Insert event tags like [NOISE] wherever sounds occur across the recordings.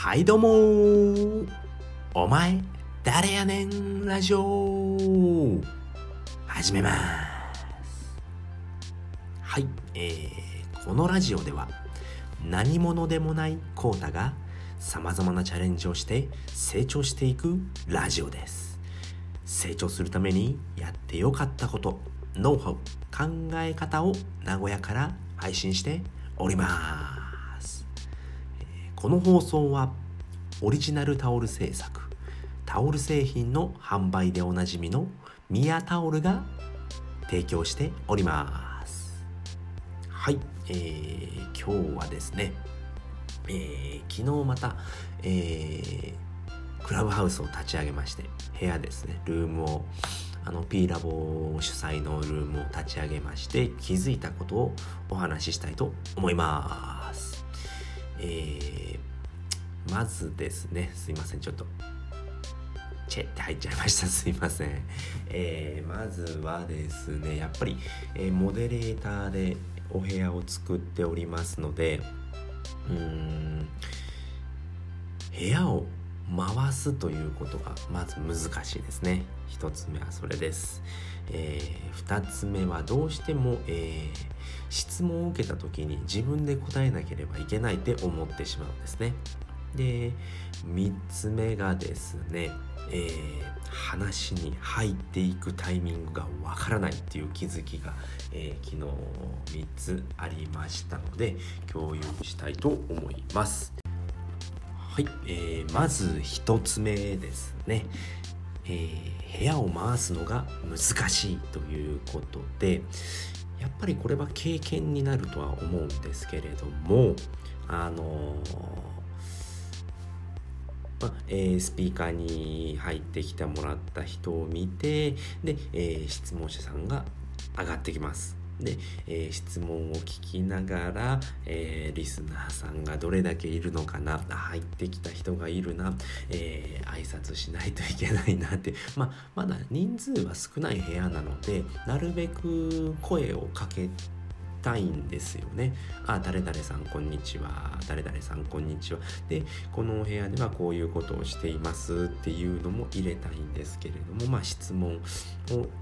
はいどうも。お前誰やねんラジオ。始めます。はいえー、このラジオでは何者でもないコータがさまざまなチャレンジをして成長していくラジオです。成長するためにやってよかったことノウハウ考え方を名古屋から配信しております。この放送はオリジナルタオル製作タオル製品の販売でおなじみのミヤタオルが提供しておりますはい、えー、今日はですね、えー、昨日また、えー、クラブハウスを立ち上げまして部屋ですねルームをあの P ラボ主催のルームを立ち上げまして気づいたことをお話ししたいと思います。えー、まずですねすいませんちょっとチェって入っちゃいました。[LAUGHS] すいません、えー、まずはですねやっぱり、えー、モデレーターでお部屋を作っておりますのでうーん部屋を回すということがまず難しいですね。1つ目はそれです、えー、2つ目はどうしても、えー、質問を受けた時に自分で答えなければいけないって思ってしまうんですね。で3つ目がですね、えー、話に入っていくタイミングがわからないっていう気づきが、えー、昨日3つありましたので共有したいと思います。はい、えー、まず1つ目ですね、えー、部屋を回すのが難しいということでやっぱりこれは経験になるとは思うんですけれどもあのまえー、スピーカーに入ってきてもらった人を見てで、えー、質問者さんが上がってきます。で、えー、質問を聞きながら、えー、リスナーさんがどれだけいるのかな入ってきた人がいるな、えー、挨拶しないといけないなって、まあ、まだ人数は少ない部屋なのでなるべく声をかけてたいんですよね。あ、誰々さんこんにちは。誰々さんこんにちは。で、このお部屋ではこういうことをしていますっていうのも入れたいんですけれども、まあ質問を、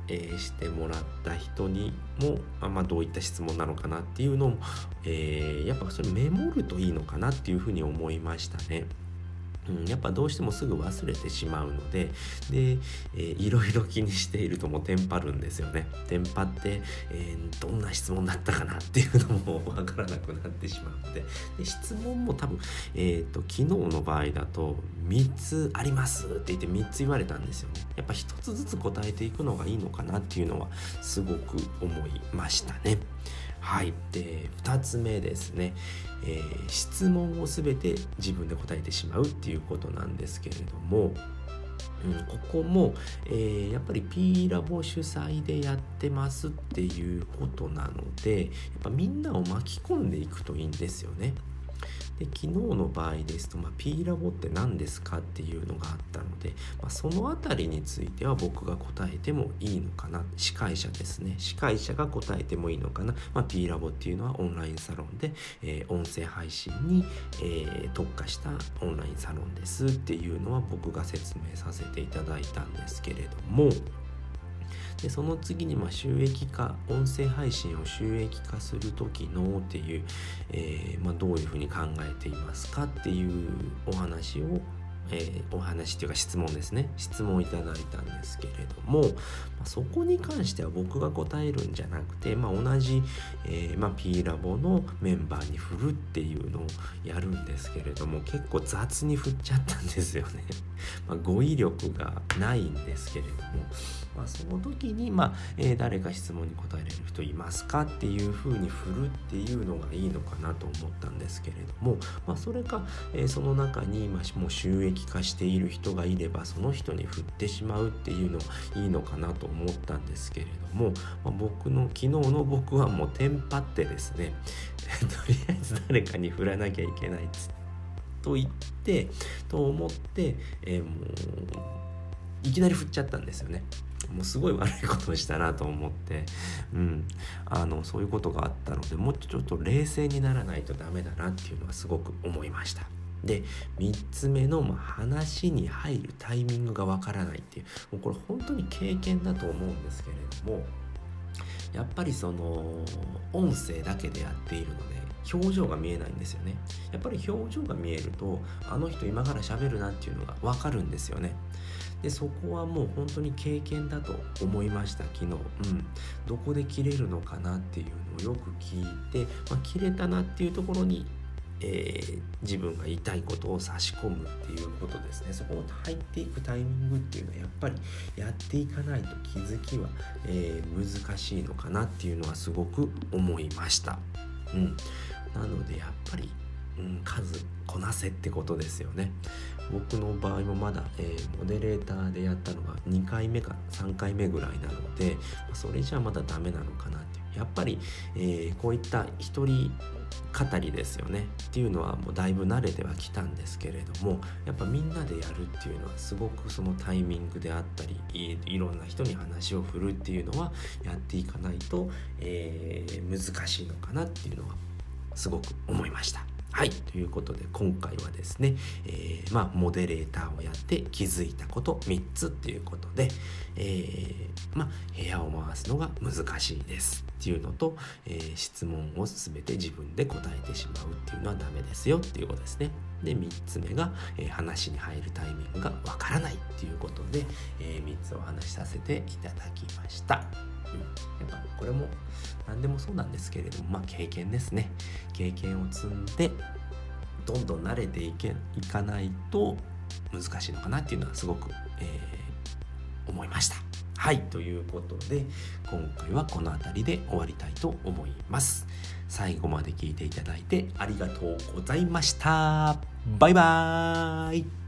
えー、してもらった人にも、あまあ、どういった質問なのかなっていうのも、えー、やっぱそれメモるといいのかなっていうふうに思いましたね。うん、やっぱどうしてもすぐ忘れてしまうのでで、えー、いろいろ気にしているともうテンパるんですよね。テンパって、えー、どんな質問だったかなっていうのもわからなくなってしまうので質問も多分、えーと、昨日の場合だと3つありますって言って3つ言われたんですよね。やっぱ1つずつ答えていくのがいいのかなっていうのはすごく思いましたね。はいで2つ目ですね、えー、質問を全て自分で答えてしまうっていうことなんですけれども、うん、ここも、えー、やっぱり P ラボ主催でやってますっていうことなのでやっぱみんなを巻き込んでいくといいんですよね。で昨日の場合ですと、まあ、P ラボって何ですかっていうのがあったので、まあ、その辺りについては僕が答えてもいいのかな。司会者ですね。司会者が答えてもいいのかな、まあ、P ラボっていうのはオンラインサロンで、えー、音声配信に、えー、特化したオンラインサロンですっていうのは僕が説明させていただいたんですけれどもでその次にま収益化音声配信を収益化する時のっていう、えー、まあ、どういうふうに考えていますかっていうお話をえー、お話っていうか質問ですね。質問をいただいたんですけれども、まあ、そこに関しては僕が答えるんじゃなくて、まあ、同じ、えーまあ、P ラボのメンバーに振るっていうのをやるんですけれども結構雑に振っちゃったんですよね。[LAUGHS] まあ語彙力がないんですけれども、まあ、その時に、まあえー、誰か質問に答えれる人いますかっていうふうに振るっていうのがいいのかなと思ったんですけれども、まあ、それか、えー、その中に、まあ、もう収益化している人がいればその人に振ってしまうっていうのはいいのかなと思ったんですけれども、まあ、僕の昨日の僕はもうテンパってですね [LAUGHS] とりあえず誰かに振らなきゃいけないっつと言ってと思って、えー、もういきなり振っちゃったんですよね。もうすごい悪いことをしたなと思って、うん、あのそういうことがあったのでもうちょっと冷静にならないとダメだなっていうのはすごく思いました。で3つ目の、まあ、話に入るタイミングがわからないっていうもうこれ本当に経験だと思うんですけれどもやっぱりその音声だけでやっているので表情が見えないんですよね。やっぱり表情が見えるとあの人今から喋るなっていうのが分かるんですよね。でそこはもう本当に経験だと思いました昨日。うん。どこで切れるのかなっていうのをよく聞いて、まあ、切れたなっていうところにえー、自分が言いたいことを差し込むっていうことですねそこを入っていくタイミングっていうのはやっぱりやっていかないと気づきは、えー、難しいのかなっていうのはすごく思いました。うん、なのでやっぱり、うん、数こなせってことですよね。僕の場合もまだ、えー、モデレーターでやったのが2回目か3回目ぐらいなのでまそれじゃあまだダメなのかなっていうやっぱり、えー、こういった一人語りですよねっていうのはもうだいぶ慣れてはきたんですけれどもやっぱみんなでやるっていうのはすごくそのタイミングであったりいろんな人に話を振るっていうのはやっていかないと、えー、難しいのかなっていうのはすごく思いました。はい。ということで、今回はですね、えー、まあ、モデレーターをやって気づいたこと3つっていうことで、えー、まあ、部屋を回すのが難しいですっていうのと、えー、質問を全て自分で答えてしまうっていうのはダメですよっていうことですね。で、3つ目が、えー、話に入るタイミングがわからないっていうことで、え3つお話しさせていただきました。うん、やっぱこれも何でもそうなんですけれどもまあ経験ですね経験を積んでどんどん慣れていけいかないと難しいのかなっていうのはすごく、えー、思いました。はいということで今回はこの辺りで終わりたいと思います。最後まで聞いていただいてありがとうございました。バイバーイ